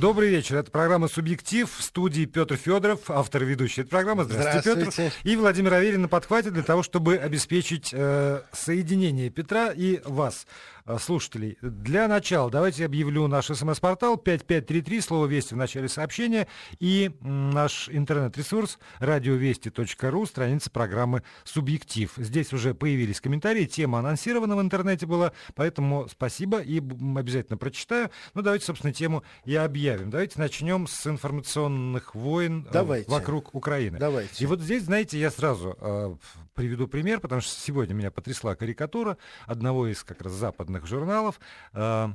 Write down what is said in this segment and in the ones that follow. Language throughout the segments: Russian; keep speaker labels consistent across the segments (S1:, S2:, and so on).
S1: Добрый вечер. Это программа «Субъектив». В студии Петр Федоров, автор и ведущий этой программы. Здравствуйте, Здравствуйте. Петр. И Владимир Аверин на подхвате для того, чтобы обеспечить э, соединение Петра и вас. Э, слушателей. Для начала давайте объявлю наш смс-портал 5533, слово «Вести» в начале сообщения, и наш интернет-ресурс радиовести.ру, страница программы «Субъектив». Здесь уже появились комментарии, тема анонсирована в интернете была, поэтому спасибо и обязательно прочитаю. Ну, давайте, собственно, тему и объявим. Давайте начнем с информационных войн э, давайте. вокруг Украины.
S2: Давайте.
S1: И вот здесь, знаете, я сразу э, приведу пример, потому что сегодня меня потрясла карикатура одного из как раз западных западных журналов э,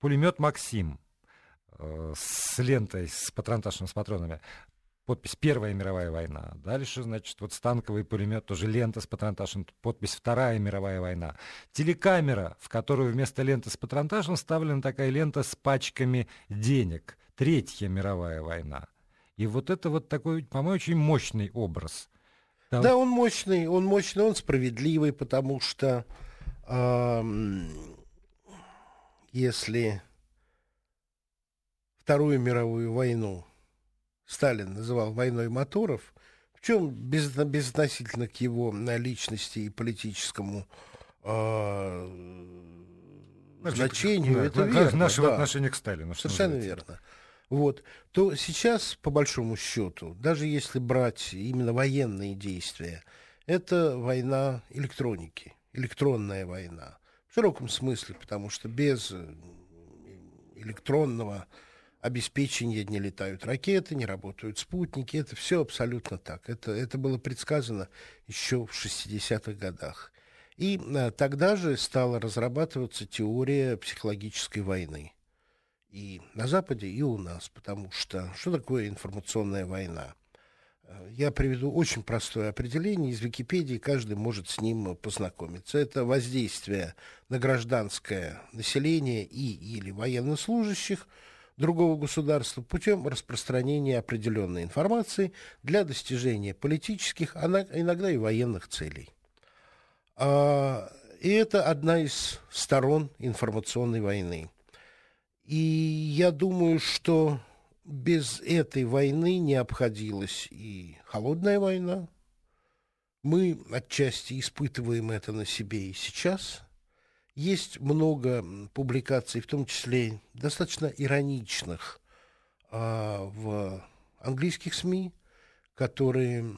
S1: пулемет Максим э, с лентой, с патронташем, с патронами. Подпись «Первая мировая война». Дальше, значит, вот станковый пулемет, тоже лента с патронташем, подпись «Вторая мировая война». Телекамера, в которую вместо ленты с патронташем вставлена такая лента с пачками денег. Третья мировая война. И вот это вот такой, по-моему, очень мощный образ.
S2: Да, да он мощный, он мощный, он справедливый, потому что если Вторую мировую войну Сталин называл войной моторов, в чем без, безотносительно к его личности и политическому э, значению, да, это
S1: верно. Нашего да. отношения к Сталину.
S2: Совершенно верно. Вот, то сейчас, по большому счету, даже если брать именно военные действия, это война электроники электронная война. В широком смысле, потому что без э, электронного обеспечения не летают ракеты, не работают спутники. Это все абсолютно так. Это, это было предсказано еще в 60-х годах. И а, тогда же стала разрабатываться теория психологической войны. И на Западе, и у нас. Потому что что такое информационная война? Я приведу очень простое определение из Википедии, каждый может с ним познакомиться. Это воздействие на гражданское население и или военнослужащих другого государства путем распространения определенной информации для достижения политических, а иногда и военных целей. А, и это одна из сторон информационной войны. И я думаю, что без этой войны не обходилась и холодная война. Мы отчасти испытываем это на себе и сейчас. Есть много публикаций, в том числе достаточно ироничных, а, в английских СМИ, которые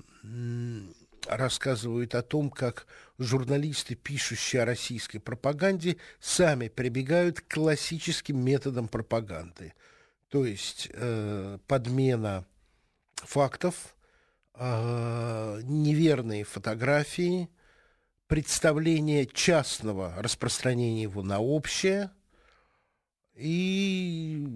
S2: рассказывают о том, как журналисты, пишущие о российской пропаганде, сами прибегают к классическим методам пропаганды – то есть э, подмена фактов, э, неверные фотографии, представление частного распространения его на общее и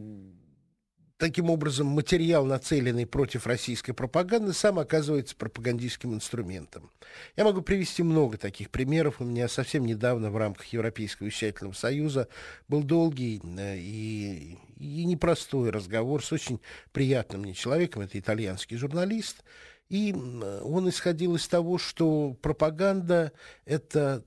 S2: таким образом материал, нацеленный против российской пропаганды, сам оказывается пропагандистским инструментом. Я могу привести много таких примеров. У меня совсем недавно в рамках Европейского вещательного союза был долгий э, и, и непростой разговор с очень приятным мне человеком. Это итальянский журналист. И он исходил из того, что пропаганда — это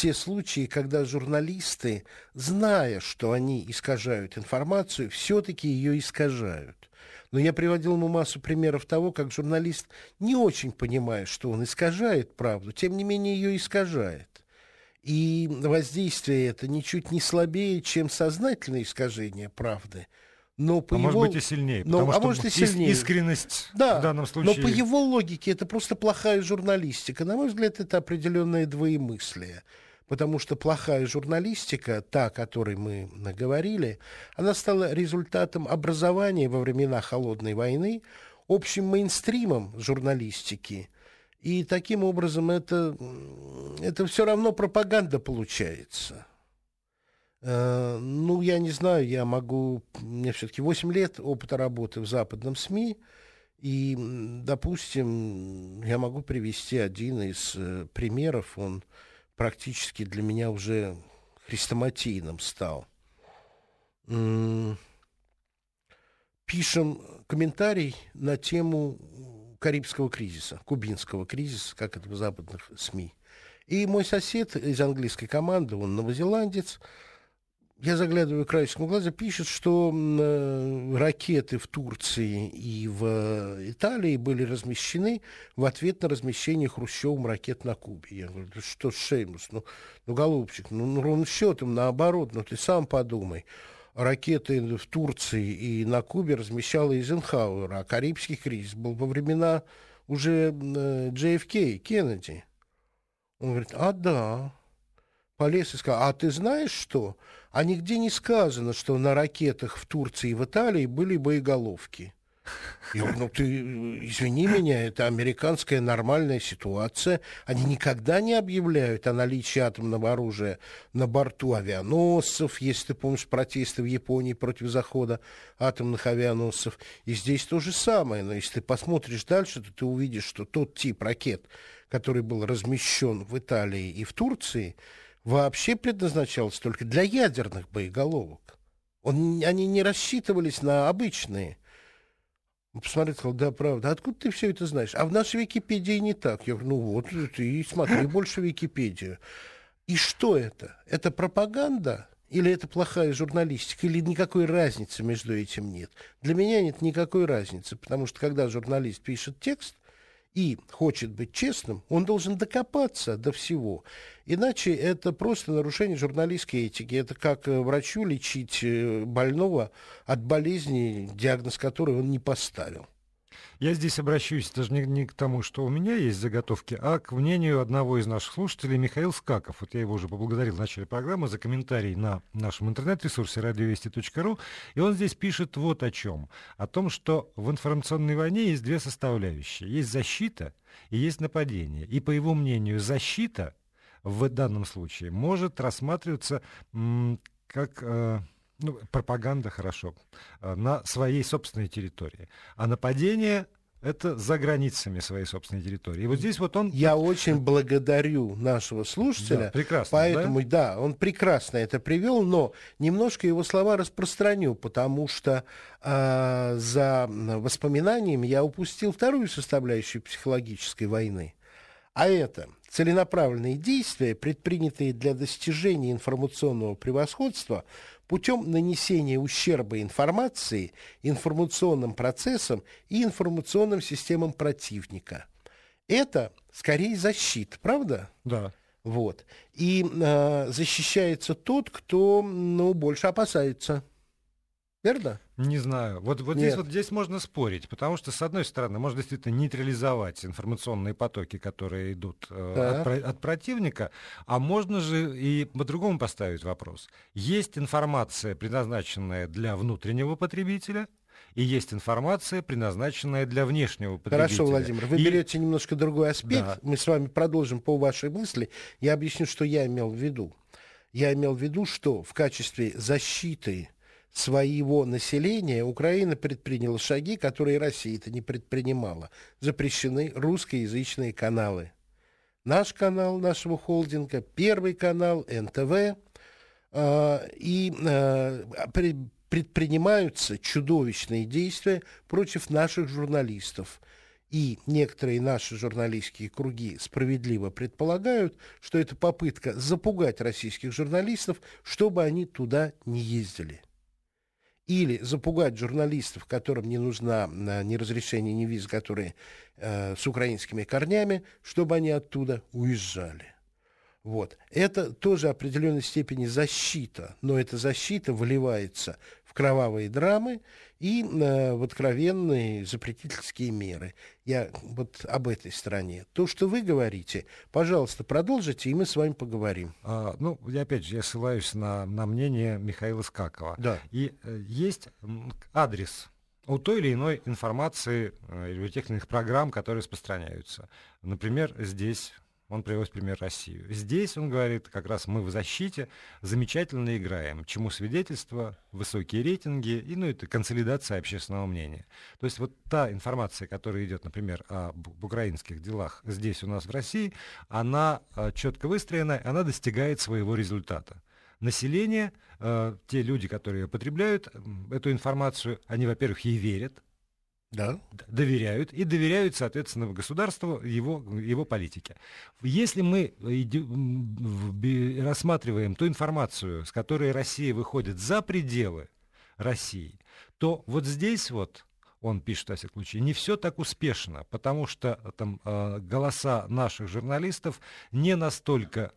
S2: те случаи, когда журналисты, зная, что они искажают информацию, все-таки ее искажают. Но я приводил ему массу примеров того, как журналист, не очень понимая, что он искажает правду, тем не менее ее искажает. И воздействие это ничуть не слабее, чем сознательное искажение правды.
S1: Но по а его... может быть и сильнее, но, потому а что может и сильнее. искренность да, в данном случае...
S2: Но по его логике это просто плохая журналистика. На мой взгляд, это определенное двоемыслие потому что плохая журналистика, та, о которой мы наговорили, она стала результатом образования во времена Холодной войны, общим мейнстримом журналистики. И таким образом это, это все равно пропаганда получается. Э, ну, я не знаю, я могу... Меня все-таки 8 лет опыта работы в западном СМИ, и, допустим, я могу привести один из э, примеров. Он практически для меня уже хрестоматийным стал. Пишем комментарий на тему Карибского кризиса, кубинского кризиса, как это в западных СМИ. И мой сосед из английской команды, он новозеландец, я заглядываю краешком глаза, пишет, что э, ракеты в Турции и в Италии были размещены в ответ на размещение Хрущевым ракет на Кубе. Я говорю, что, Шеймус, ну, ну голубчик, ну, ну ровно счетом наоборот, ну ты сам подумай. Ракеты в Турции и на Кубе размещала Эйзенхауэр, а Карибский кризис был во времена уже э, JFK, Кеннеди. Он говорит, а да, полез и сказал, а ты знаешь что? А нигде не сказано, что на ракетах в Турции и в Италии были боеголовки. Я говорю, ну ты извини меня, это американская нормальная ситуация. Они никогда не объявляют о наличии атомного оружия на борту авианосцев, если ты помнишь протесты в Японии против захода атомных авианосцев. И здесь то же самое. Но если ты посмотришь дальше, то ты увидишь, что тот тип ракет, который был размещен в Италии и в Турции, вообще предназначался только для ядерных боеголовок. Он, они не рассчитывались на обычные. Он посмотрел, сказал, да, правда. Откуда ты все это знаешь? А в нашей Википедии не так. Я говорю, ну вот, ты смотри больше Википедию. И что это? Это пропаганда? Или это плохая журналистика? Или никакой разницы между этим нет? Для меня нет никакой разницы, потому что когда журналист пишет текст, и хочет быть честным, он должен докопаться до всего. Иначе это просто нарушение журналистской этики. Это как э, врачу лечить э, больного от болезни, диагноз которой он не поставил.
S1: Я здесь обращусь даже не, не к тому, что у меня есть заготовки, а к мнению одного из наших слушателей, Михаил Скаков. Вот я его уже поблагодарил в начале программы за комментарий на нашем интернет-ресурсе радиовести.ру. И он здесь пишет вот о чем. О том, что в информационной войне есть две составляющие. Есть защита и есть нападение. И по его мнению, защита в данном случае может рассматриваться как... Э, ну, пропаганда хорошо, э, на своей собственной территории. А нападение это за границами своей собственной территории. И вот здесь вот он...
S2: Я очень благодарю нашего слушателя. Да,
S1: прекрасно,
S2: Поэтому, да? да, он прекрасно это привел, но немножко его слова распространю, потому что э, за воспоминаниями я упустил вторую составляющую психологической войны. А это целенаправленные действия, предпринятые для достижения информационного превосходства путем нанесения ущерба информации, информационным процессам и информационным системам противника. Это скорее защита, правда?
S1: Да.
S2: Вот. И э, защищается тот, кто ну, больше опасается. Верно?
S1: Не знаю. Вот, вот здесь вот здесь можно спорить, потому что, с одной стороны, можно действительно нейтрализовать информационные потоки, которые идут э, от, от противника, а можно же и по-другому поставить вопрос. Есть информация, предназначенная для внутреннего потребителя, и есть информация, предназначенная для внешнего потребителя.
S2: Хорошо, Владимир, вы и... берете немножко другой аспект. Да. Мы с вами продолжим по вашей мысли. Я объясню, что я имел в виду. Я имел в виду, что в качестве защиты своего населения Украина предприняла шаги, которые Россия-то не предпринимала. Запрещены русскоязычные каналы. Наш канал нашего холдинга, Первый канал, НТВ. Э, и э, предпринимаются чудовищные действия против наших журналистов. И некоторые наши журналистские круги справедливо предполагают, что это попытка запугать российских журналистов, чтобы они туда не ездили или запугать журналистов, которым не нужна э, ни разрешение, ни виз, которые э, с украинскими корнями, чтобы они оттуда уезжали. Вот. Это тоже определенной степени защита, но эта защита выливается в кровавые драмы и э, в откровенные запретительские меры. Я вот об этой стороне. То, что вы говорите, пожалуйста, продолжите, и мы с вами поговорим.
S1: А, ну, я опять же, я ссылаюсь на, на мнение Михаила Скакова.
S2: Да.
S1: И э, есть адрес у той или иной информации э, или у тех или иных программ, которые распространяются. Например, здесь он приводит пример Россию. Здесь, он говорит, как раз мы в защите замечательно играем, чему свидетельство, высокие рейтинги и, ну, это консолидация общественного мнения. То есть вот та информация, которая идет, например, об украинских делах здесь у нас в России, она э, четко выстроена, она достигает своего результата. Население, э, те люди, которые потребляют эту информацию, они, во-первых, ей верят, Да. Доверяют и доверяют, соответственно, государству, его, его политике. Если мы рассматриваем ту информацию, с которой Россия выходит за пределы России, то вот здесь вот он пишет, во всяком случае, не все так успешно, потому что там э, голоса наших журналистов не настолько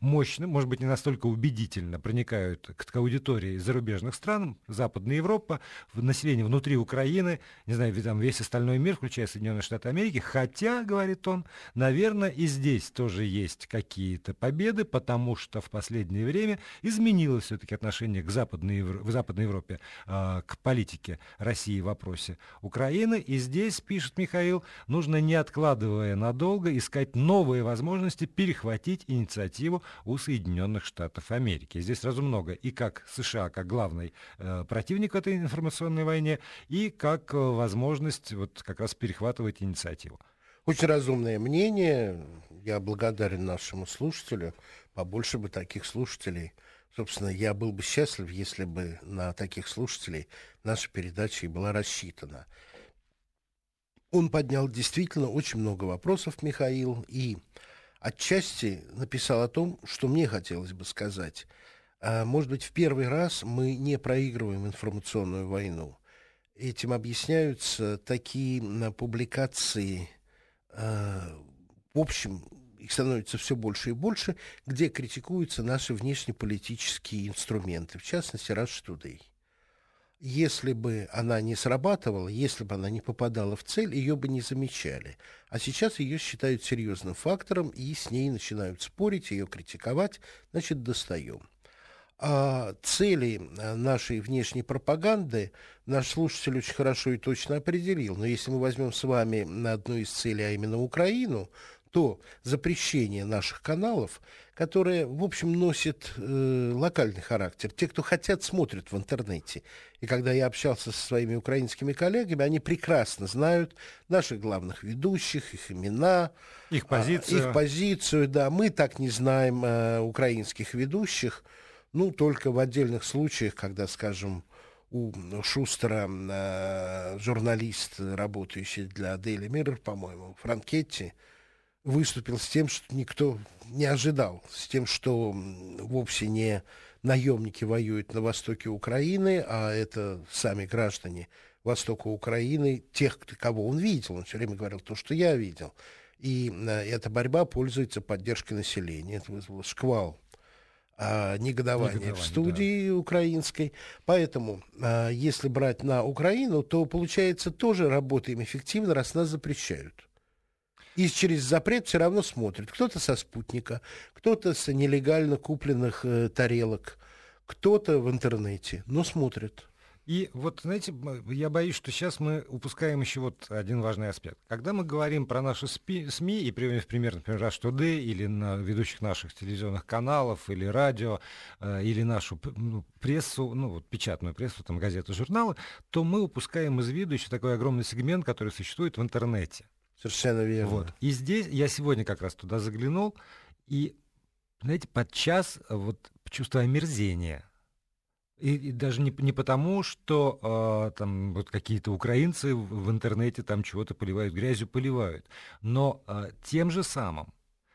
S1: мощно, может быть, не настолько убедительно проникают к, к аудитории зарубежных стран, Западная Европа, в население внутри Украины, не знаю, там весь остальной мир, включая Соединенные Штаты Америки, хотя, говорит он, наверное, и здесь тоже есть какие-то победы, потому что в последнее время изменилось все-таки отношение к Западной, в Западной Европе, э, к политике России в вопросе Украины, и здесь, пишет Михаил, нужно, не откладывая надолго, искать новые возможности перехватить инициативу инициативу у Соединенных Штатов Америки. Здесь сразу много. И как США, как главный э, противник этой информационной войне, и как э, возможность вот как раз перехватывать инициативу.
S2: Очень разумное мнение. Я благодарен нашему слушателю. Побольше бы таких слушателей. Собственно, я был бы счастлив, если бы на таких слушателей наша передача и была рассчитана. Он поднял действительно очень много вопросов, Михаил, и отчасти написал о том, что мне хотелось бы сказать. А, может быть, в первый раз мы не проигрываем информационную войну. Этим объясняются такие публикации, а, в общем, их становится все больше и больше, где критикуются наши внешнеполитические инструменты, в частности, Rush Today если бы она не срабатывала, если бы она не попадала в цель, ее бы не замечали. А сейчас ее считают серьезным фактором, и с ней начинают спорить, ее критиковать, значит, достаем. А цели э, нашей внешней пропаганды наш слушатель очень хорошо и точно определил. Но если мы возьмем с вами на одну из целей, а именно Украину, то запрещение наших каналов, которое, в общем, носит э, локальный характер. Те, кто хотят, смотрят в интернете. И когда я общался со своими украинскими коллегами, они прекрасно знают наших главных ведущих, их имена,
S1: их позицию.
S2: А, их позицию, да. Мы так не знаем э, украинских ведущих, ну, только в отдельных случаях, когда, скажем, у Шустера э, журналист, работающий для Daily Mirror, по-моему, Франкетти, выступил с тем, что никто не ожидал, с тем, что вовсе не наемники воюют на востоке Украины, а это сами граждане востока Украины, тех, кого он видел. Он все время говорил то, что я видел. И э, эта борьба пользуется поддержкой населения. Это вызвало шквал а, негодования Негодование, в студии да. украинской. Поэтому, а, если брать на Украину, то получается тоже работаем эффективно, раз нас запрещают и через запрет все равно смотрит. Кто-то со спутника, кто-то с нелегально купленных э, тарелок, кто-то в интернете, но смотрит.
S1: И вот, знаете, я боюсь, что сейчас мы упускаем еще вот один важный аспект. Когда мы говорим про наши СМИ и приводим в пример, например, Rush или на ведущих наших телевизионных каналов, или радио, э, или нашу ну, прессу, ну вот печатную прессу, там газеты, журналы, то мы упускаем из виду еще такой огромный сегмент, который существует в интернете.
S2: Совершенно верно.
S1: Вот. И здесь я сегодня как раз туда заглянул, и, знаете, подчас вот чувство омерзения. И, и даже не, не потому, что э, там вот какие-то украинцы в, в интернете там чего-то поливают грязью, поливают, но э, тем же самым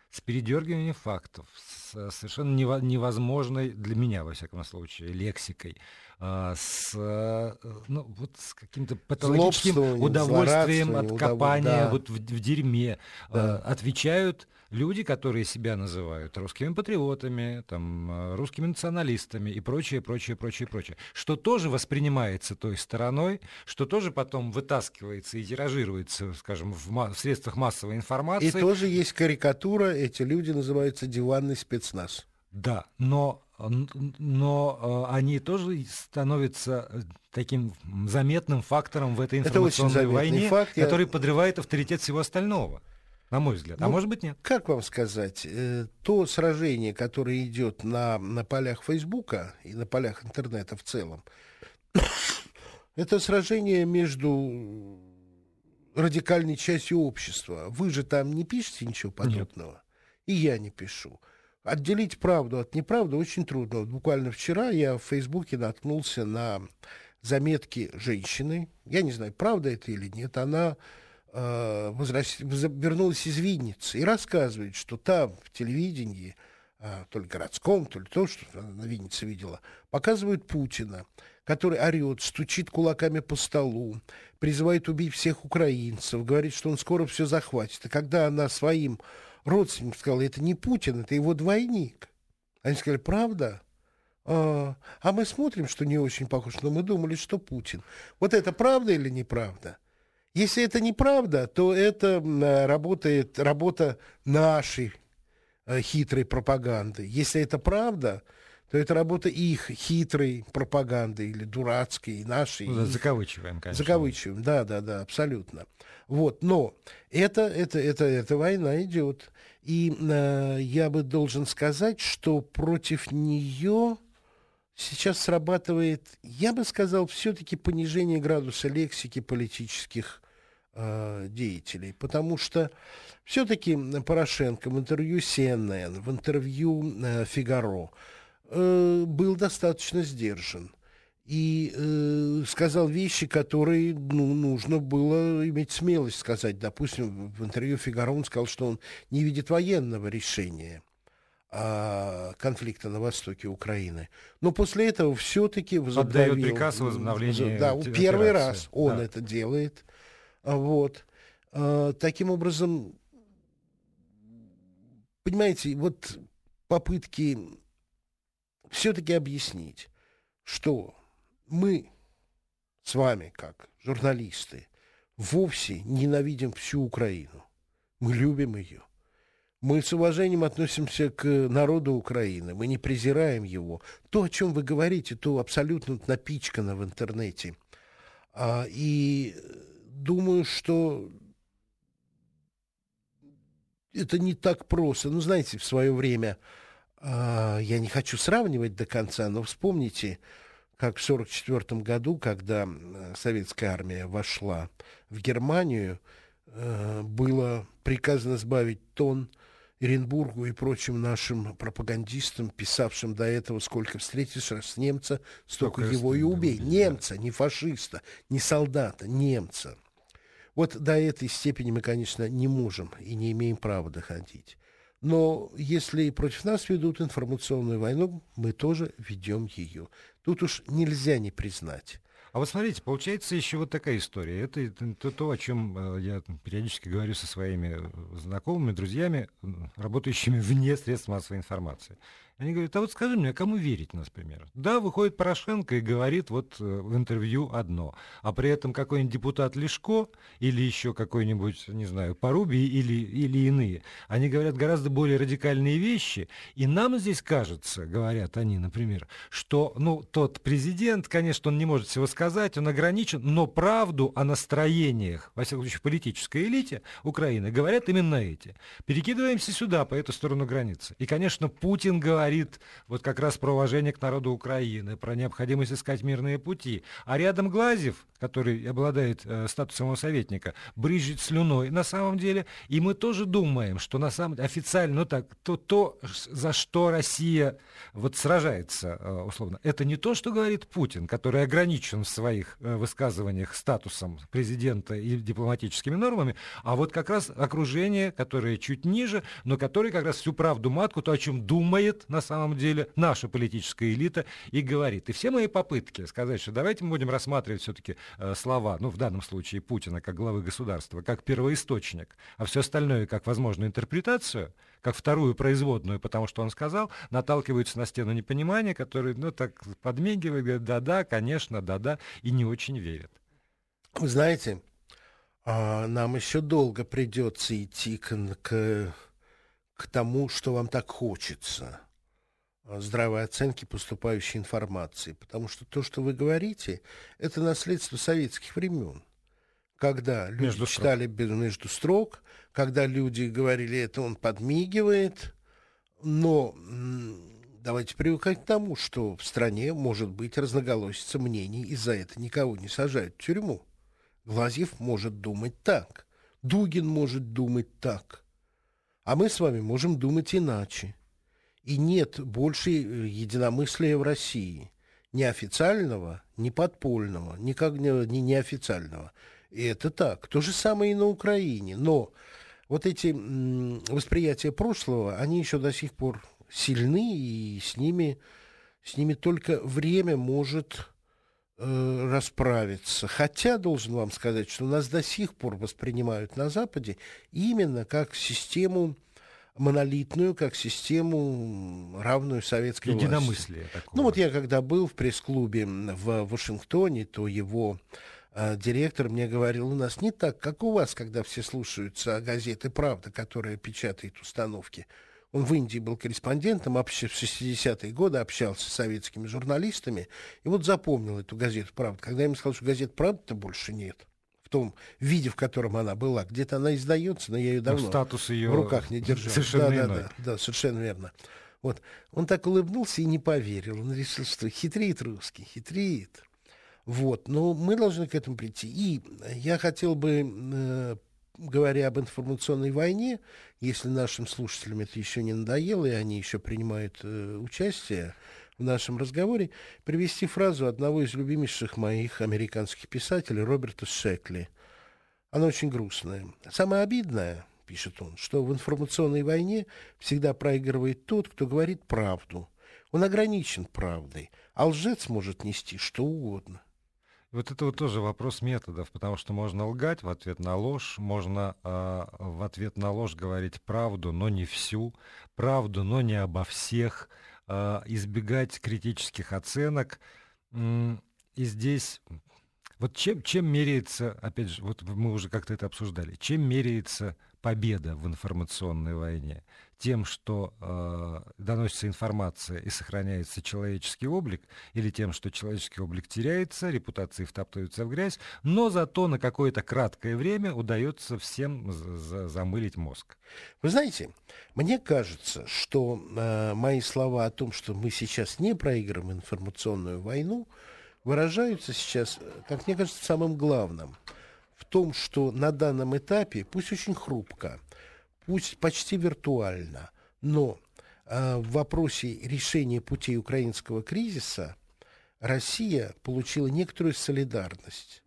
S1: с передергиванием фактов, с совершенно невозможной для меня, во всяком случае, лексикой, а, с, э, ну, вот с каким-то патологическим удовольствием от копания да. вот в, в дерьме. Да. А, отвечают люди, которые себя называют русскими патриотами, там, э, русскими националистами и прочее, прочее, прочее, прочее. Что тоже воспринимается той стороной, что тоже потом вытаскивается и тиражируется, скажем, в, в средствах массовой информации. И
S2: тоже есть карикатура, эти люди называются диванный спецназ.
S1: Да, но но э, они тоже становятся э, таким заметным фактором в этой информационной войне, факт. который Я... подрывает авторитет всего остального. На мой взгляд. А ну, а может быть нет.
S2: Как вам сказать, э, то сражение, которое идет на, на полях Фейсбука и на полях интернета в целом, это сражение между радикальной частью общества. Вы же там не пишете ничего подобного. Нет. И я не пишу. Отделить правду от неправды очень трудно. Вот буквально вчера я в Фейсбуке наткнулся на заметки женщины, я не знаю, правда это или нет, она э, вернулась из Винницы и рассказывает, что там в телевидении, э, то ли городском, то ли то, что она на Виннице видела, показывают Путина, который орет, стучит кулаками по столу, призывает убить всех украинцев, говорит, что он скоро все захватит. И когда она своим родственникам сказала, это не Путин, это его двойник, они сказали, правда? А, а мы смотрим, что не очень похож, но мы думали, что Путин. Вот это правда или неправда? Если это неправда, то это работает, работа нашей э, хитрой пропаганды. Если это правда, то это работа их хитрой пропаганды или дурацкой, нашей. Ну,
S1: их... Закавычиваем, конечно.
S2: Закавычиваем, да, да, да, абсолютно. Вот, но это, это, это, эта война идет. И э, я бы должен сказать, что против нее сейчас срабатывает, я бы сказал, все-таки понижение градуса лексики политических э, деятелей. Потому что все-таки Порошенко в интервью CNN, в интервью э, «Фигаро» э, был достаточно сдержан и э, сказал вещи, которые ну, нужно было иметь смелость сказать. Допустим, в интервью Фигаро он сказал, что он не видит военного решения а, конфликта на востоке Украины. Но после этого все-таки
S1: возобновил... Отдает приказ о возобновлении
S2: Да, первый раз он да. это делает. А, вот. А, таким образом, понимаете, вот попытки все-таки объяснить, что мы с вами, как журналисты, вовсе ненавидим всю Украину. Мы любим ее. Мы с уважением относимся к народу Украины. Мы не презираем его. То, о чем вы говорите, то абсолютно напичкано в интернете. А, и думаю, что это не так просто. Ну, знаете, в свое время, а, я не хочу сравнивать до конца, но вспомните, как в 1944 году, когда советская армия вошла в Германию, э, было приказано сбавить тон Оренбургу и прочим нашим пропагандистам, писавшим до этого, сколько встретишь раз немца, столько, столько его и убей. Немца, да. не фашиста, не солдата, немца. Вот до этой степени мы, конечно, не можем и не имеем права доходить. Но если против нас ведут информационную войну, мы тоже ведем ее. Тут уж нельзя не признать.
S1: А вот смотрите, получается еще вот такая история. Это, это то, о чем э, я периодически говорю со своими э, знакомыми, друзьями, работающими вне средств массовой информации. Они говорят, а вот скажи мне, а кому верить, например? Да, выходит Порошенко и говорит вот э, в интервью одно, а при этом какой-нибудь депутат Лешко или еще какой-нибудь, не знаю, Порубий или, или иные, они говорят гораздо более радикальные вещи, и нам здесь кажется, говорят они, например, что, ну, тот президент, конечно, он не может всего сказать, он ограничен, но правду о настроениях, во всяком случае, в политической элите Украины говорят именно эти. Перекидываемся сюда, по эту сторону границы. И, конечно, Путин говорит, говорит вот как раз про уважение к народу Украины, про необходимость искать мирные пути. А рядом Глазев, который обладает э, статусом советника, брызжет слюной на самом деле. И мы тоже думаем, что на самом деле официально, ну так, то, то, за что Россия вот сражается, э, условно, это не то, что говорит Путин, который ограничен в своих э, высказываниях статусом президента и дипломатическими нормами, а вот как раз окружение, которое чуть ниже, но которое как раз всю правду матку, то, о чем думает на самом деле наша политическая элита и говорит. И все мои попытки сказать, что давайте мы будем рассматривать все-таки э, слова, ну, в данном случае Путина как главы государства, как первоисточник, а все остальное как возможную интерпретацию, как вторую производную, потому что он сказал, наталкиваются на стену непонимания, который, ну, так подмигивает, говорит, да-да, конечно, да-да, и не очень верят.
S2: Вы знаете, а, нам еще долго придется идти к, к, к тому, что вам так хочется. Э, здравой оценки поступающей информации. Потому что то, что вы говорите, это наследство советских времен. Когда люди между читали строк. между строк, когда люди говорили, это он подмигивает, но давайте привыкать к тому, что в стране может быть разноголосица мнений, и за это никого не сажают в тюрьму. Глазьев может думать так, Дугин может думать так, а мы с вами можем думать иначе и нет больше э, единомыслия в России. ни официального, ни подпольного, никак не, неофициального. И это так. То же самое и на Украине. Но вот эти восприятия прошлого, они еще до сих пор сильны, и с ними, с ними только время может э, расправиться. Хотя, должен вам сказать, что нас до сих пор воспринимают на Западе именно как систему монолитную, как систему равную советской
S1: Единомыслие
S2: власти. Такого. Ну вот я когда был в пресс-клубе в Вашингтоне, то его э, директор мне говорил, у нас не так, как у вас, когда все слушаются газеты «Правда», которая печатает установки. Он в Индии был корреспондентом, об, в 60-е годы общался с советскими журналистами, и вот запомнил эту газету «Правда». Когда я ему сказал, что газет «Правда»-то больше нет, в том виде, в котором она была. Где-то она издается, но я ее давно
S1: статус ее
S2: в руках не держал.
S1: Совершенно
S2: да, да, да, да, совершенно верно. Вот. Он так улыбнулся и не поверил. Он решил, что хитрит русский, хитрит. Вот. Но мы должны к этому прийти. И я хотел бы, э, говоря об информационной войне, если нашим слушателям это еще не надоело, и они еще принимают э, участие, в нашем разговоре привести фразу одного из любимейших моих американских писателей Роберта Шекли. Она очень грустная. Самое обидное, пишет он, что в информационной войне всегда проигрывает тот, кто говорит правду. Он ограничен правдой, а лжец может нести что угодно.
S1: Вот это вот тоже вопрос методов, потому что можно лгать в ответ на ложь, можно э, в ответ на ложь говорить правду, но не всю, правду, но не обо всех, избегать критических оценок. И здесь вот чем, чем меряется, опять же, вот мы уже как-то это обсуждали, чем меряется победа в информационной войне? Тем, что э, доносится информация и сохраняется человеческий облик, или тем, что человеческий облик теряется, репутации втаптываются в грязь, но зато на какое-то краткое время удается всем за замылить мозг.
S2: Вы знаете, мне кажется, что э, мои слова о том, что мы сейчас не проиграем информационную войну, выражаются сейчас, как мне кажется, самым главным – том, что на данном этапе, пусть очень хрупко, пусть почти виртуально, но э, в вопросе решения путей украинского кризиса Россия получила некоторую солидарность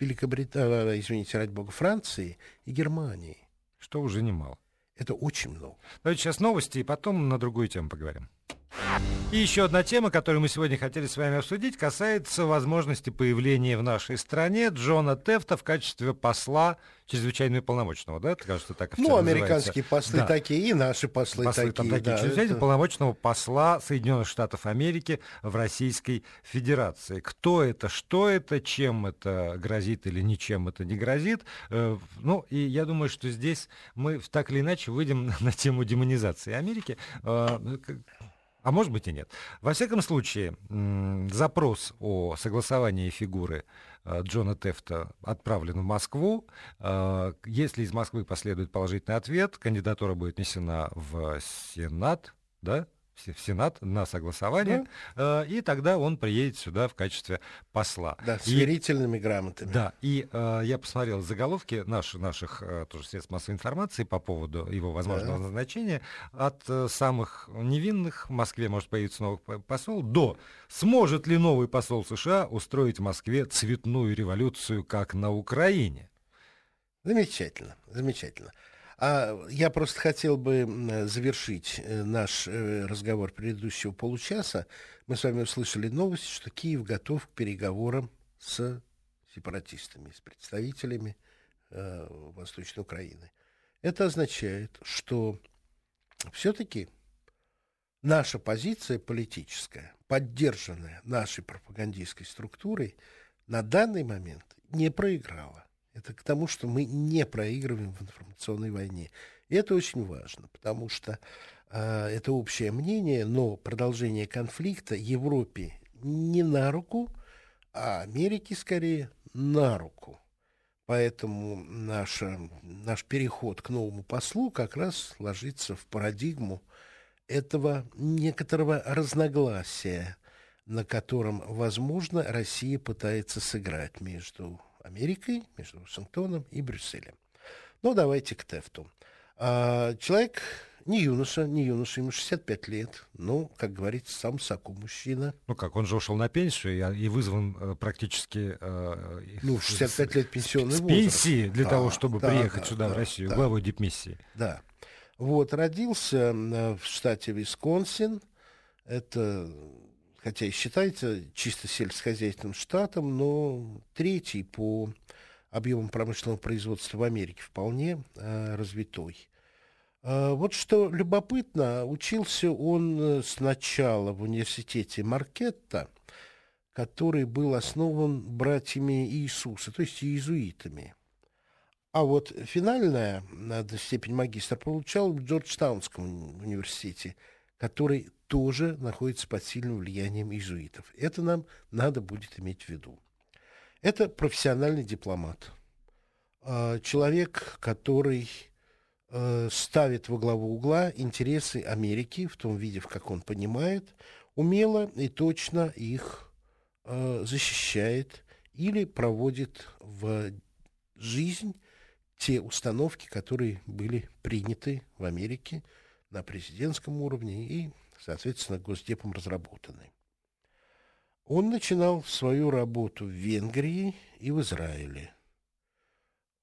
S2: Великобритании, извините, ради бога, Франции и Германии.
S1: Что уже немало.
S2: Это очень много.
S1: Давайте сейчас новости, и потом на другую тему поговорим. И еще одна тема, которую мы сегодня хотели с вами обсудить, касается возможности появления в нашей стране Джона Тефта в качестве посла чрезвычайного полномочного, да? Кажется, так
S2: Ну, американские послы да. такие, и наши послы, послы такие. Там такие
S1: да, чрезвычайно это... полномочного посла Соединенных Штатов Америки в Российской Федерации. Кто это, что это, чем это грозит или ничем это не грозит. Э, ну, и я думаю, что здесь мы так или иначе выйдем на тему демонизации Америки э, а может быть и нет. Во всяком случае, запрос о согласовании фигуры э, Джона Тефта отправлен в Москву. Э, если из Москвы последует положительный ответ, кандидатура будет внесена в Сенат, да, в Сенат на согласование, да. э, и тогда он приедет сюда в качестве посла.
S2: Да, с верительными грамотами.
S1: Да, и э, я посмотрел заголовки наш, наших э, тоже средств массовой информации по поводу его возможного да. назначения. От э, самых невинных в Москве может появиться новый посол, до сможет ли новый посол США устроить в Москве цветную революцию, как на Украине.
S2: Замечательно, замечательно. А я просто хотел бы завершить э, наш э, разговор предыдущего получаса. Мы с вами услышали новость, что Киев готов к переговорам с сепаратистами, с представителями э, Восточной Украины. Это означает, что все-таки наша позиция политическая, поддержанная нашей пропагандистской структурой, на данный момент не проиграла. Это к тому, что мы не проигрываем в информационной войне. И это очень важно, потому что э, это общее мнение, но продолжение конфликта Европе не на руку, а Америке скорее на руку. Поэтому наш, наш переход к новому послу как раз ложится в парадигму этого некоторого разногласия, на котором, возможно, Россия пытается сыграть между Америкой, между Вашингтоном и Брюсселем. Ну, давайте к Тефту. А, человек Не юноша, не юноша, ему 65 лет. Ну, как говорится, сам соку мужчина.
S1: Ну как, он же ушел на пенсию и, и вызван э, практически... Э,
S2: ну, 65 с, лет пенсионный с,
S1: возраст. пенсии для да, того, чтобы да, приехать да, сюда, да, в Россию, да, главой дипмиссии.
S2: Да. Вот, родился э, в штате Висконсин. Это, хотя и считается чисто сельскохозяйственным штатом, но третий по объемам промышленного производства в Америке вполне э, развитой. А, вот что любопытно, учился он э, сначала в университете Маркетта, который был основан братьями Иисуса, то есть иезуитами. А вот финальная степень магистра получал в Джорджтаунском университете, который тоже находится под сильным влиянием иезуитов. Это нам надо будет иметь в виду. Это профессиональный дипломат. А, человек, который Э, ставит во главу угла интересы Америки в том виде, в как он понимает, умело и точно их э, защищает или проводит в жизнь те установки, которые были приняты в Америке на президентском уровне и, соответственно, Госдепом разработаны. Он начинал свою работу в Венгрии и в Израиле –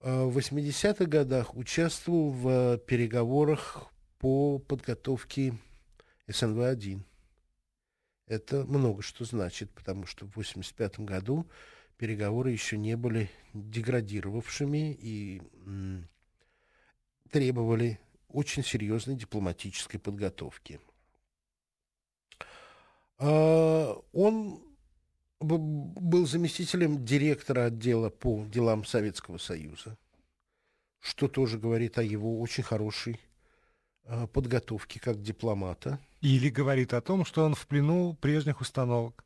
S2: Э, в 80-х годах участвовал в переговорах по подготовке СНВ-1. Это много что значит, потому что в 85 году переговоры еще не были деградировавшими и требовали очень серьезной дипломатической подготовки. А, он был заместителем директора отдела по делам Советского Союза, что тоже говорит о его очень хорошей а, подготовке как дипломата.
S1: Или говорит о том, что он в плену прежних установок,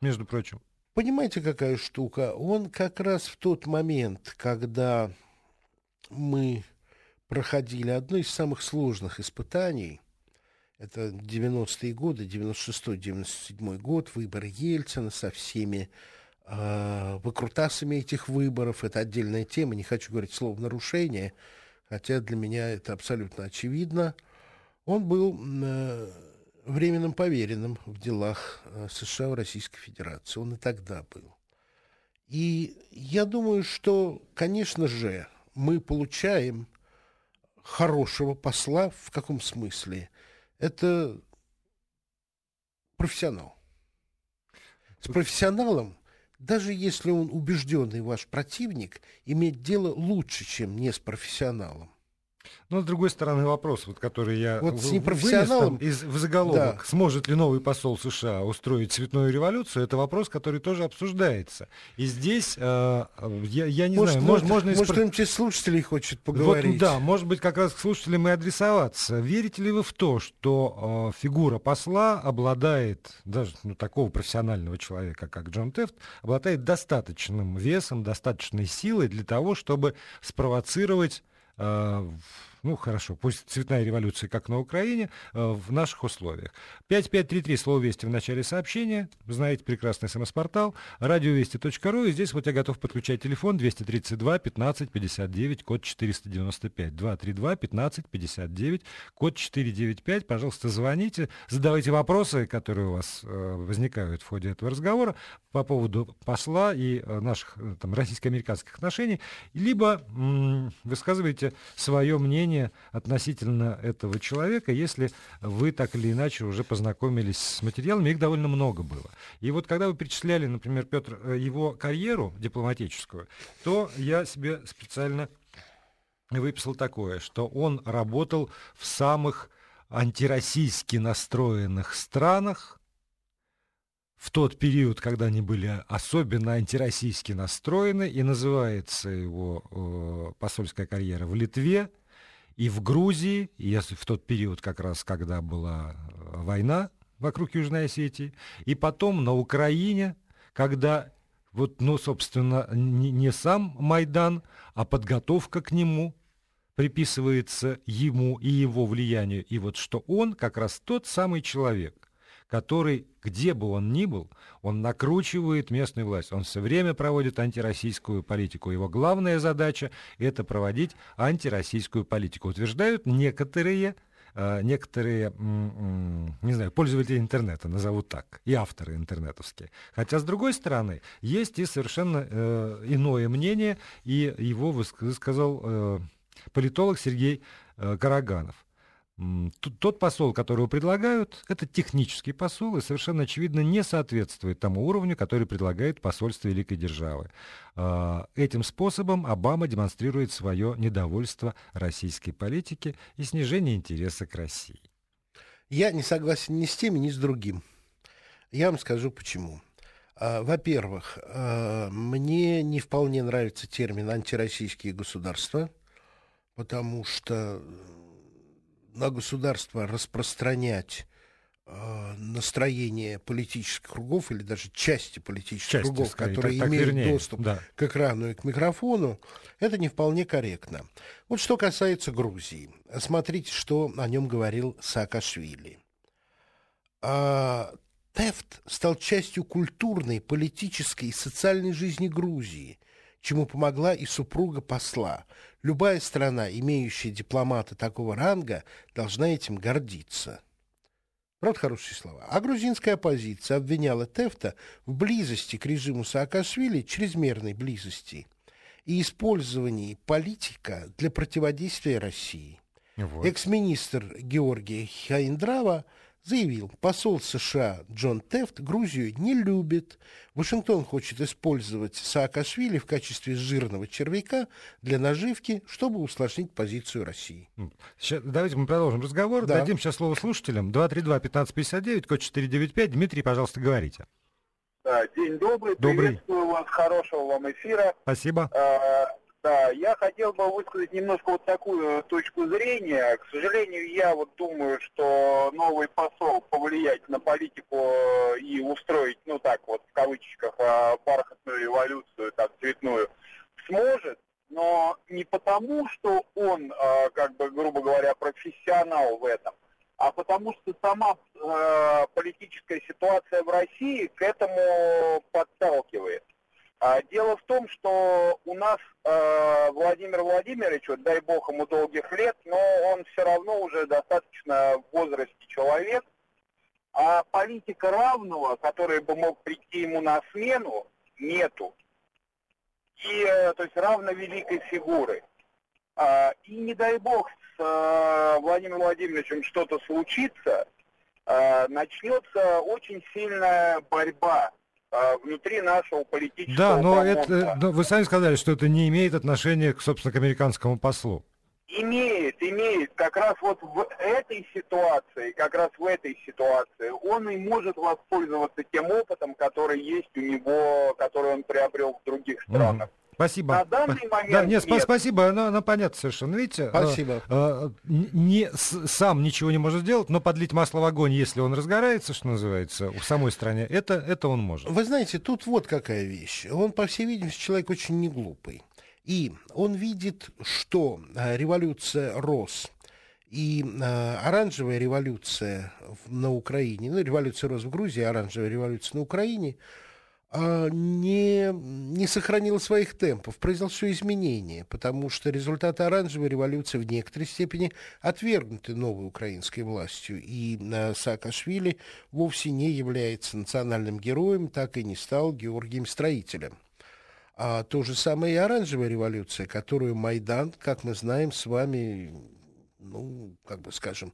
S1: между прочим.
S2: Понимаете, какая штука? Он как раз в тот момент, когда мы проходили одно из самых сложных испытаний – это 90-е годы, 96-97 год, выборы Ельцина со всеми э, выкрутасами этих выборов. Это отдельная тема, не хочу говорить слово «нарушение», хотя для меня это абсолютно очевидно. Он был э, временным поверенным в делах э, США в Российской Федерации. Он и тогда был. И я думаю, что, конечно же, мы получаем хорошего посла в каком смысле – это профессионал. С профессионалом, даже если он убежденный ваш противник, иметь дело лучше, чем не с профессионалом.
S1: Но, с другой стороны, вопрос, вот, который я
S2: вот с непрофессионалом...
S1: из, в заголовок, да. сможет ли новый посол США устроить цветную революцию, это вопрос, который тоже обсуждается. И здесь, э, я, я не
S2: может,
S1: знаю,
S2: может, можно... Может, испро... кто-нибудь из слушателей хочет поговорить?
S1: Вот, да, может быть, как раз к слушателям и адресоваться. Верите ли вы в то, что э, фигура посла обладает, даже ну, такого профессионального человека, как Джон Тефт, обладает достаточным весом, достаточной силой для того, чтобы спровоцировать uh, ну хорошо, пусть цветная революция, как на Украине, э, в наших условиях. 5533, слово «Вести» в начале сообщения, знаете, прекрасный смс-портал, радиовести.ру, и здесь вот я готов подключать телефон 232 15 59, код 495, 232 15 59, код 495, пожалуйста, звоните, задавайте вопросы, которые у вас э, возникают в ходе этого разговора по поводу посла и э, наших там российско-американских отношений, либо м- высказывайте свое мнение мнение относительно этого человека, если вы так или иначе уже познакомились с материалами, их довольно много было. И вот когда вы перечисляли, например, Петр, э, его карьеру дипломатическую, то я себе специально выписал такое, что он работал в самых антироссийски настроенных странах, в тот период, когда они были особенно антироссийски настроены, и называется его э, посольская карьера в Литве, и в Грузии, если в тот период как раз, когда была э, война вокруг Южной Осетии, и потом на Украине, когда вот, ну, собственно, не, не сам Майдан, а подготовка к нему приписывается ему и его влиянию. И вот что он как раз тот самый человек, который, где бы он ни был, он накручивает местную власть. Он все время проводит антироссийскую политику. Его главная задача – это проводить антироссийскую политику. Утверждают некоторые э, некоторые, не знаю, пользователи интернета, назову так, и авторы интернетовские. Хотя, с другой стороны, есть и совершенно э, иное мнение, и его высказал э, политолог Сергей э, Караганов. Тот посол, которого предлагают, это технический посол и совершенно очевидно не соответствует тому уровню, который предлагает посольство великой державы. А, этим способом Обама демонстрирует свое недовольство российской политики и снижение интереса к России.
S2: Я не согласен ни с тем, ни с другим. Я вам скажу почему. А, во-первых, а, мне не вполне нравится термин антироссийские государства, потому что на государство распространять э, настроение политических кругов или даже части политических части, кругов, скорее, которые так, имеют так вернее, доступ да. к экрану и к микрофону, это не вполне корректно. Вот что касается Грузии. Смотрите, что о нем говорил Саакашвили. А, Тефт стал частью культурной, политической и социальной жизни Грузии – чему помогла и супруга посла. Любая страна, имеющая дипломата такого ранга, должна этим гордиться. Правда, хорошие слова. А грузинская оппозиция обвиняла Тефта в близости к режиму Саакашвили, чрезмерной близости, и использовании политика для противодействия России. Вот. Экс-министр Георгий Хайндрава заявил, посол США Джон Тефт Грузию не любит. Вашингтон хочет использовать Саакашвили в качестве жирного червяка для наживки, чтобы усложнить позицию России.
S1: Сейчас, давайте мы продолжим разговор. Да. Дадим сейчас слово слушателям. 232-1559, код 495. Дмитрий, пожалуйста, говорите.
S3: День добрый. добрый. Приветствую вас. Хорошего вам эфира.
S1: Спасибо.
S3: Да, я хотел бы высказать немножко вот такую точку зрения. К сожалению, я вот думаю, что новый посол повлиять на политику и устроить, ну так вот, в кавычках, а, бархатную революцию, так, цветную, сможет, но не потому, что он, как бы, грубо говоря, профессионал в этом, а потому что сама э, политическая ситуация в России к этому подталкивает. А, дело в том, что у нас э, Владимир Владимирович, вот, дай бог ему долгих лет, но он все равно уже достаточно в возрасте человек, а политика равного, который бы мог прийти ему на смену, нету. И, э, то есть, равно великой фигуры. А, и не дай бог с э, Владимиром Владимировичем что-то случится, э, начнется очень сильная борьба внутри нашего политического
S1: Да, но это, но вы сами сказали, что это не имеет отношения, к, собственно, к американскому послу.
S3: Имеет, имеет. Как раз вот в этой ситуации, как раз в этой ситуации, он и может воспользоваться тем опытом, который есть у него, который он приобрел в других странах. Угу.
S1: Спасибо. На данный момент да, нет, нет. спасибо, оно, оно понятно совершенно. Видите,
S2: э, спасибо.
S1: Э, не, с, сам ничего не может сделать, но подлить масло в огонь, если он разгорается, что называется, в самой стране, это, это он может.
S2: Вы знаете, тут вот какая вещь. Он, по всей видимости, человек очень неглупый. И он видит, что э, революция рос, и э, оранжевая революция на Украине, ну, революция рос в Грузии, оранжевая революция на Украине – не, не сохранила своих темпов, произошло изменение, потому что результаты оранжевой революции в некоторой степени отвергнуты новой украинской властью, и а, Саакашвили вовсе не является национальным героем, так и не стал Георгием Строителем. А то же самое и оранжевая революция, которую Майдан, как мы знаем с вами, ну, как бы скажем,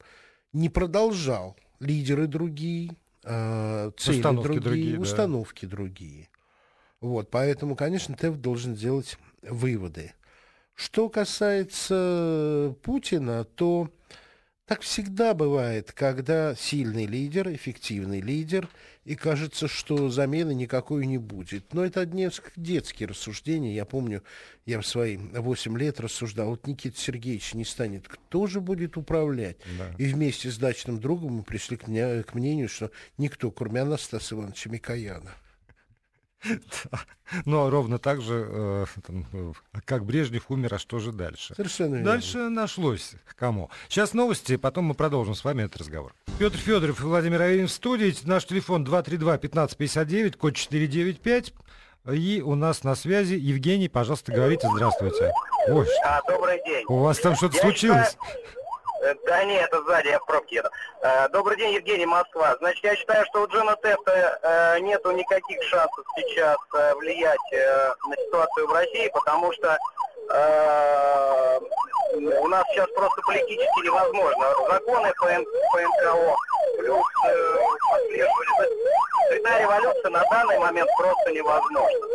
S2: не продолжал. Лидеры другие, э, цели установки другие, другие установки да. другие. Вот, поэтому, конечно, ТЭФ должен делать выводы. Что касается Путина, то так всегда бывает, когда сильный лидер, эффективный лидер, и кажется, что замены никакой не будет. Но это одни детские рассуждения. Я помню, я в свои 8 лет рассуждал, вот Никита Сергеевич не станет, кто же будет управлять? Да. И вместе с дачным другом мы пришли к, мне, к мнению, что никто, кроме Анастаса Ивановича Микояна.
S1: Ну, а ровно так же, э, там, э, как Брежнев умер, а что же дальше?
S2: Совершенно верно.
S1: Дальше нашлось кому. Сейчас новости, потом мы продолжим с вами этот разговор. Петр Федоров и Владимир Аверин в студии. Наш телефон 232-1559, код 495. И у нас на связи Евгений, пожалуйста, говорите здравствуйте.
S4: Ой, а, добрый день.
S1: У вас там что-то случилось?
S4: Э, да нет, это сзади, я в пробке еду. Э, добрый день, Евгений, Москва. Значит, я считаю, что у Джона Тефта э, нету никаких шансов сейчас влиять на ситуацию в России, потому что у нас сейчас просто политически невозможно. Законы по, по НКО, плюс э, Цветная революция на данный момент просто невозможна.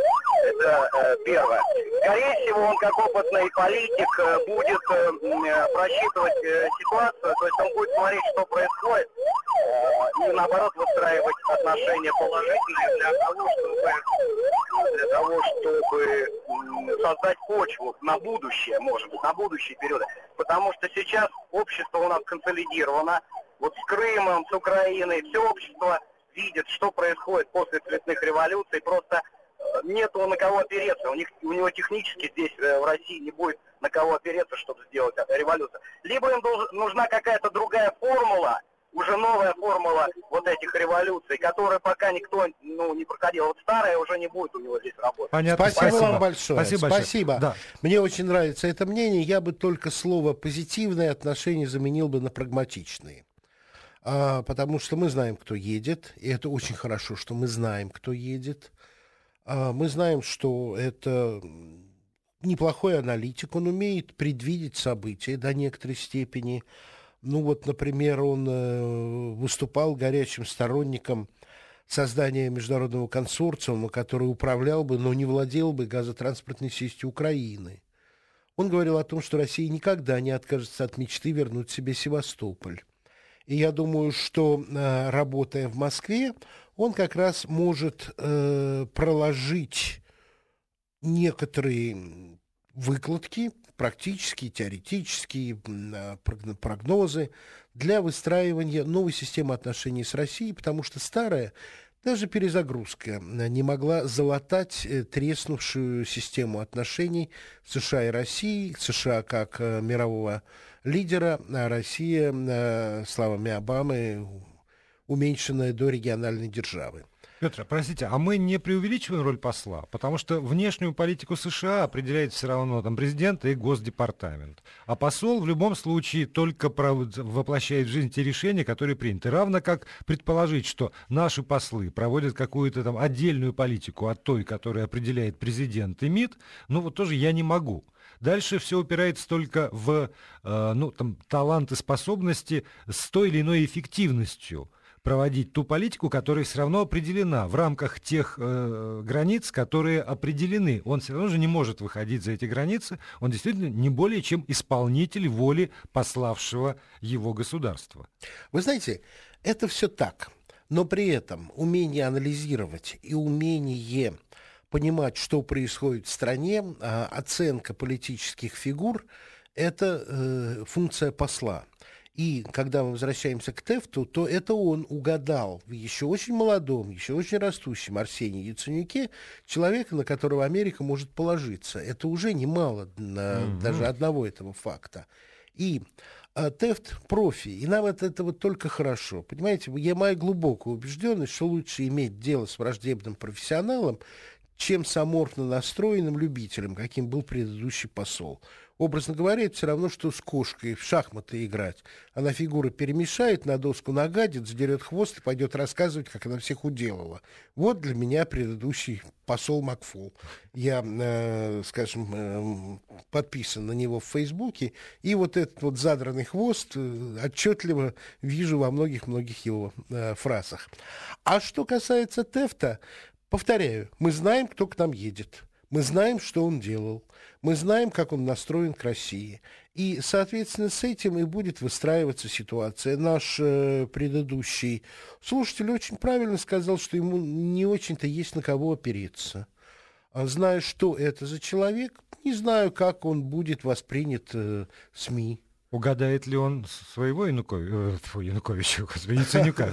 S4: Это э, первое. Скорее всего, он как опытный политик э, будет э, э, просчитывать э, ситуацию, то есть он будет смотреть, что происходит, э, и наоборот выстраивать отношения положительные для того, чтобы для того, чтобы создать почву на будущее, может быть, на будущие периоды. Потому что сейчас общество у нас консолидировано, вот с Крымом, с Украиной, все общество видит, что происходит после цветных революций, просто э, нет на кого опереться. У, них, у него технически здесь, э, в России, не будет на кого опереться, чтобы сделать революцию. Либо им должен, нужна какая-то другая формула, уже новая формула вот этих революций, которая пока никто ну, не проходил. Вот старая уже не будет у него здесь работать.
S2: Понятно. Спасибо, Спасибо вам большое. Спасибо. Спасибо. Да. Мне очень нравится это мнение. Я бы только слово позитивное отношение заменил бы на прагматичные а, потому что мы знаем, кто едет, и это очень хорошо, что мы знаем, кто едет. А, мы знаем, что это неплохой аналитик, он умеет предвидеть события до некоторой степени. Ну вот, например, он э, выступал горячим сторонником создания международного консорциума, который управлял бы, но не владел бы газотранспортной сетью Украины. Он говорил о том, что Россия никогда не откажется от мечты вернуть себе Севастополь. И я думаю, что э, работая в Москве, он как раз может э, проложить некоторые выкладки, практические, теоретические э, прогнозы для выстраивания новой системы отношений с Россией, потому что старая даже перезагрузка не могла залатать треснувшую систему отношений США и России, США как мирового лидера, а Россия э, словами Обамы уменьшенная до региональной державы.
S1: Петр, простите, а мы не преувеличиваем роль посла? Потому что внешнюю политику США определяет все равно там президент и Госдепартамент. А посол в любом случае только воплощает в жизнь те решения, которые приняты. Равно как предположить, что наши послы проводят какую-то там отдельную политику от той, которую определяет президент и МИД, ну вот тоже я не могу. Дальше все упирается только в э, ну, там, талант и способности с той или иной эффективностью проводить ту политику, которая все равно определена в рамках тех э, границ, которые определены. Он все равно же не может выходить за эти границы. Он действительно не более чем исполнитель воли пославшего его государства.
S2: Вы знаете, это все так. Но при этом умение анализировать и умение понимать, что происходит в стране, а оценка политических фигур – это э, функция посла. И когда мы возвращаемся к Тефту, то это он угадал в еще очень молодом, еще очень растущем Арсении Яценюке человека, на которого Америка может положиться. Это уже немало на mm-hmm. даже одного этого факта. И а, Тефт профи, и нам от этого только хорошо. Понимаете, я моя глубокая убежденность, что лучше иметь дело с враждебным профессионалом, чем с аморфно настроенным любителем, каким был предыдущий посол. Образно говоря, это все равно, что с кошкой в шахматы играть. Она фигуры перемешает, на доску нагадит, задерет хвост и пойдет рассказывать, как она всех уделала. Вот для меня предыдущий посол Макфол. Я, э, скажем, э, подписан на него в Фейсбуке, и вот этот вот задранный хвост э, отчетливо вижу во многих-многих его э, фразах. А что касается Тефта, Повторяю, мы знаем, кто к нам едет. Мы знаем, что он делал. Мы знаем, как он настроен к России. И, соответственно, с этим и будет выстраиваться ситуация. Наш э, предыдущий слушатель очень правильно сказал, что ему не очень-то есть на кого опереться. А зная, что это за человек, не знаю, как он будет воспринят э, СМИ.
S1: Угадает ли он своего Януковича, э, Януковича, господи, Яценюка?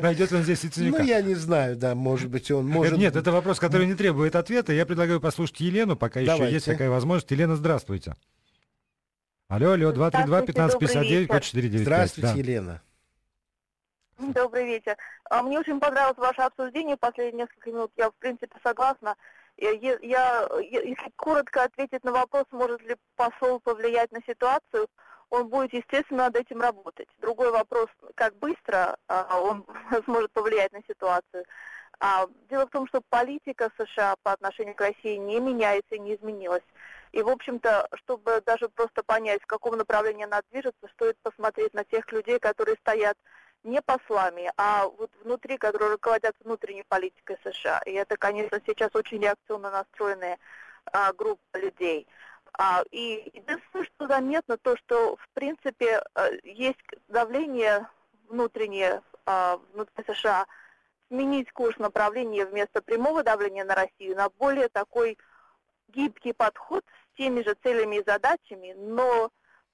S1: Найдет он здесь Яценюка?
S2: Ну, я не знаю, да, может быть, он может...
S1: Нет, это вопрос, который не требует ответа. Я предлагаю послушать Елену, пока Давайте. еще есть такая возможность. Елена, здравствуйте. Алло, алло, 232-1559, код 495.
S2: Здравствуйте, да. Елена.
S5: Добрый вечер. А, мне очень понравилось ваше обсуждение последние несколько минут. Я, в принципе, согласна. Я, я, если коротко ответить на вопрос, может ли посол повлиять на ситуацию, он будет, естественно, над этим работать. Другой вопрос, как быстро а, он сможет повлиять на ситуацию. А, дело в том, что политика США по отношению к России не меняется и не изменилась. И, в общем-то, чтобы даже просто понять, в каком направлении она движется, стоит посмотреть на тех людей, которые стоят не послами, а вот внутри, которые руководят внутренней политикой США. И это, конечно, сейчас очень реакционно настроенная а, группа людей. А, и единственное, что заметно, то, что, в принципе, а, есть давление внутреннее а, внутри США сменить курс направления вместо прямого давления на Россию на более такой гибкий подход с теми же целями и задачами, но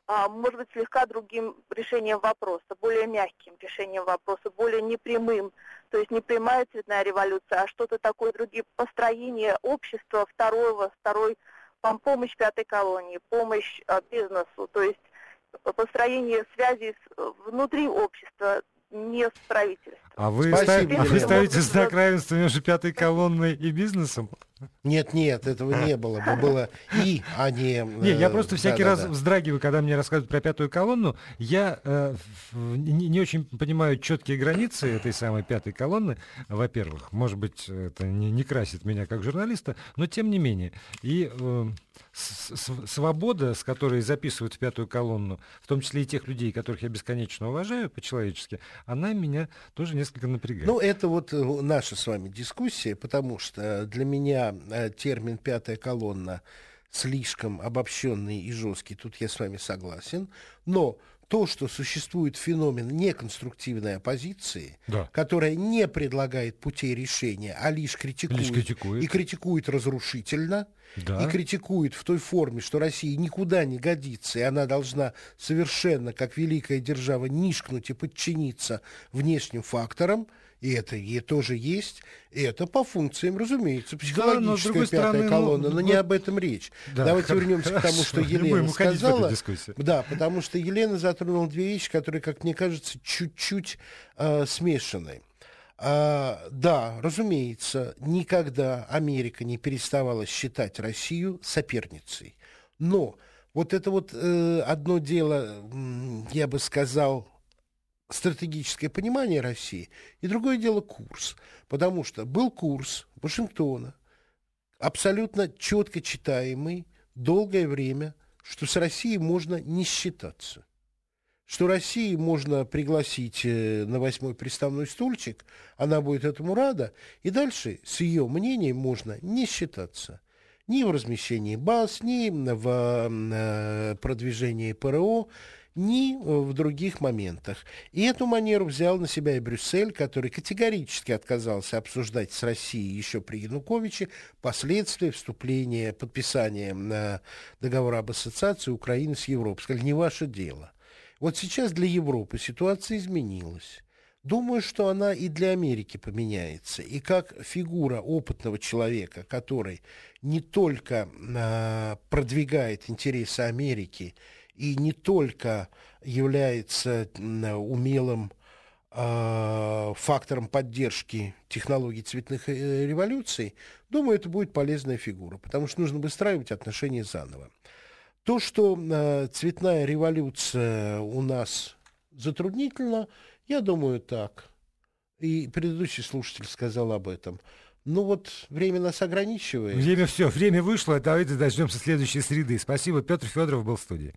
S5: а, может быть, слегка другим решением вопроса, более мягким решением вопроса, более непрямым. То есть не прямая цветная революция, а что-то такое другие построение общества второго, второй, помощь пятой колонии, помощь а, бизнесу, то есть построение связей с, внутри общества, не с правительством.
S1: А вы, Спасибо, ста- вы ставите знак равенства между пятой колонной и бизнесом?
S2: Нет, нет, этого не было бы. Было и, а не...
S1: Не, я э, просто всякий да, раз да. вздрагиваю, когда мне рассказывают про пятую колонну. Я э, не, не очень понимаю четкие границы этой самой пятой колонны, во-первых. Может быть, это не, не красит меня как журналиста, но тем не менее. И э, с, свобода, с которой записывают в пятую колонну, в том числе и тех людей, которых я бесконечно уважаю по-человечески, она меня тоже несколько напрягает.
S2: Ну, это вот э, наша с вами дискуссия, потому что для меня Э, термин «пятая колонна» слишком обобщенный и жесткий, тут я с вами согласен, но то, что существует феномен неконструктивной оппозиции, да. которая не предлагает путей решения, а лишь критикует, лишь критикует. и критикует разрушительно, да. и критикует в той форме, что Россия никуда не годится, и она должна совершенно, как великая держава, нишкнуть и подчиниться внешним факторам – и это и тоже есть, и это по функциям, разумеется, психологическая да, пятая стороны, колонна, ну, но не об этом речь. Да, Давайте вернемся хорошо. к тому, что Елена сказала. Да, потому что Елена затронула две вещи, которые, как мне кажется, чуть-чуть э, смешаны. А, да, разумеется, никогда Америка не переставала считать Россию соперницей. Но вот это вот э, одно дело, я бы сказал, стратегическое понимание России, и другое дело курс. Потому что был курс Вашингтона, абсолютно четко читаемый долгое время, что с Россией можно не считаться. Что России можно пригласить э, на восьмой приставной стульчик, она будет этому рада, и дальше с ее мнением можно не считаться ни в размещении баз, ни в э, продвижении ПРО, ни в других моментах. И эту манеру взял на себя и Брюссель, который категорически отказался обсуждать с Россией еще при Януковиче последствия вступления, подписания на договор об ассоциации Украины с Европой. Сказали, не ваше дело. Вот сейчас для Европы ситуация изменилась. Думаю, что она и для Америки поменяется. И как фигура опытного человека, который не только э, продвигает интересы Америки и не только является умелым э, фактором поддержки технологий цветных э, революций, думаю, это будет полезная фигура, потому что нужно выстраивать отношения заново. То, что э, цветная революция у нас затруднительна, я думаю так. И предыдущий слушатель сказал об этом. Ну вот, время нас ограничивает.
S1: Время все, время вышло, давайте дождемся следующей среды. Спасибо, Петр Федоров был в студии.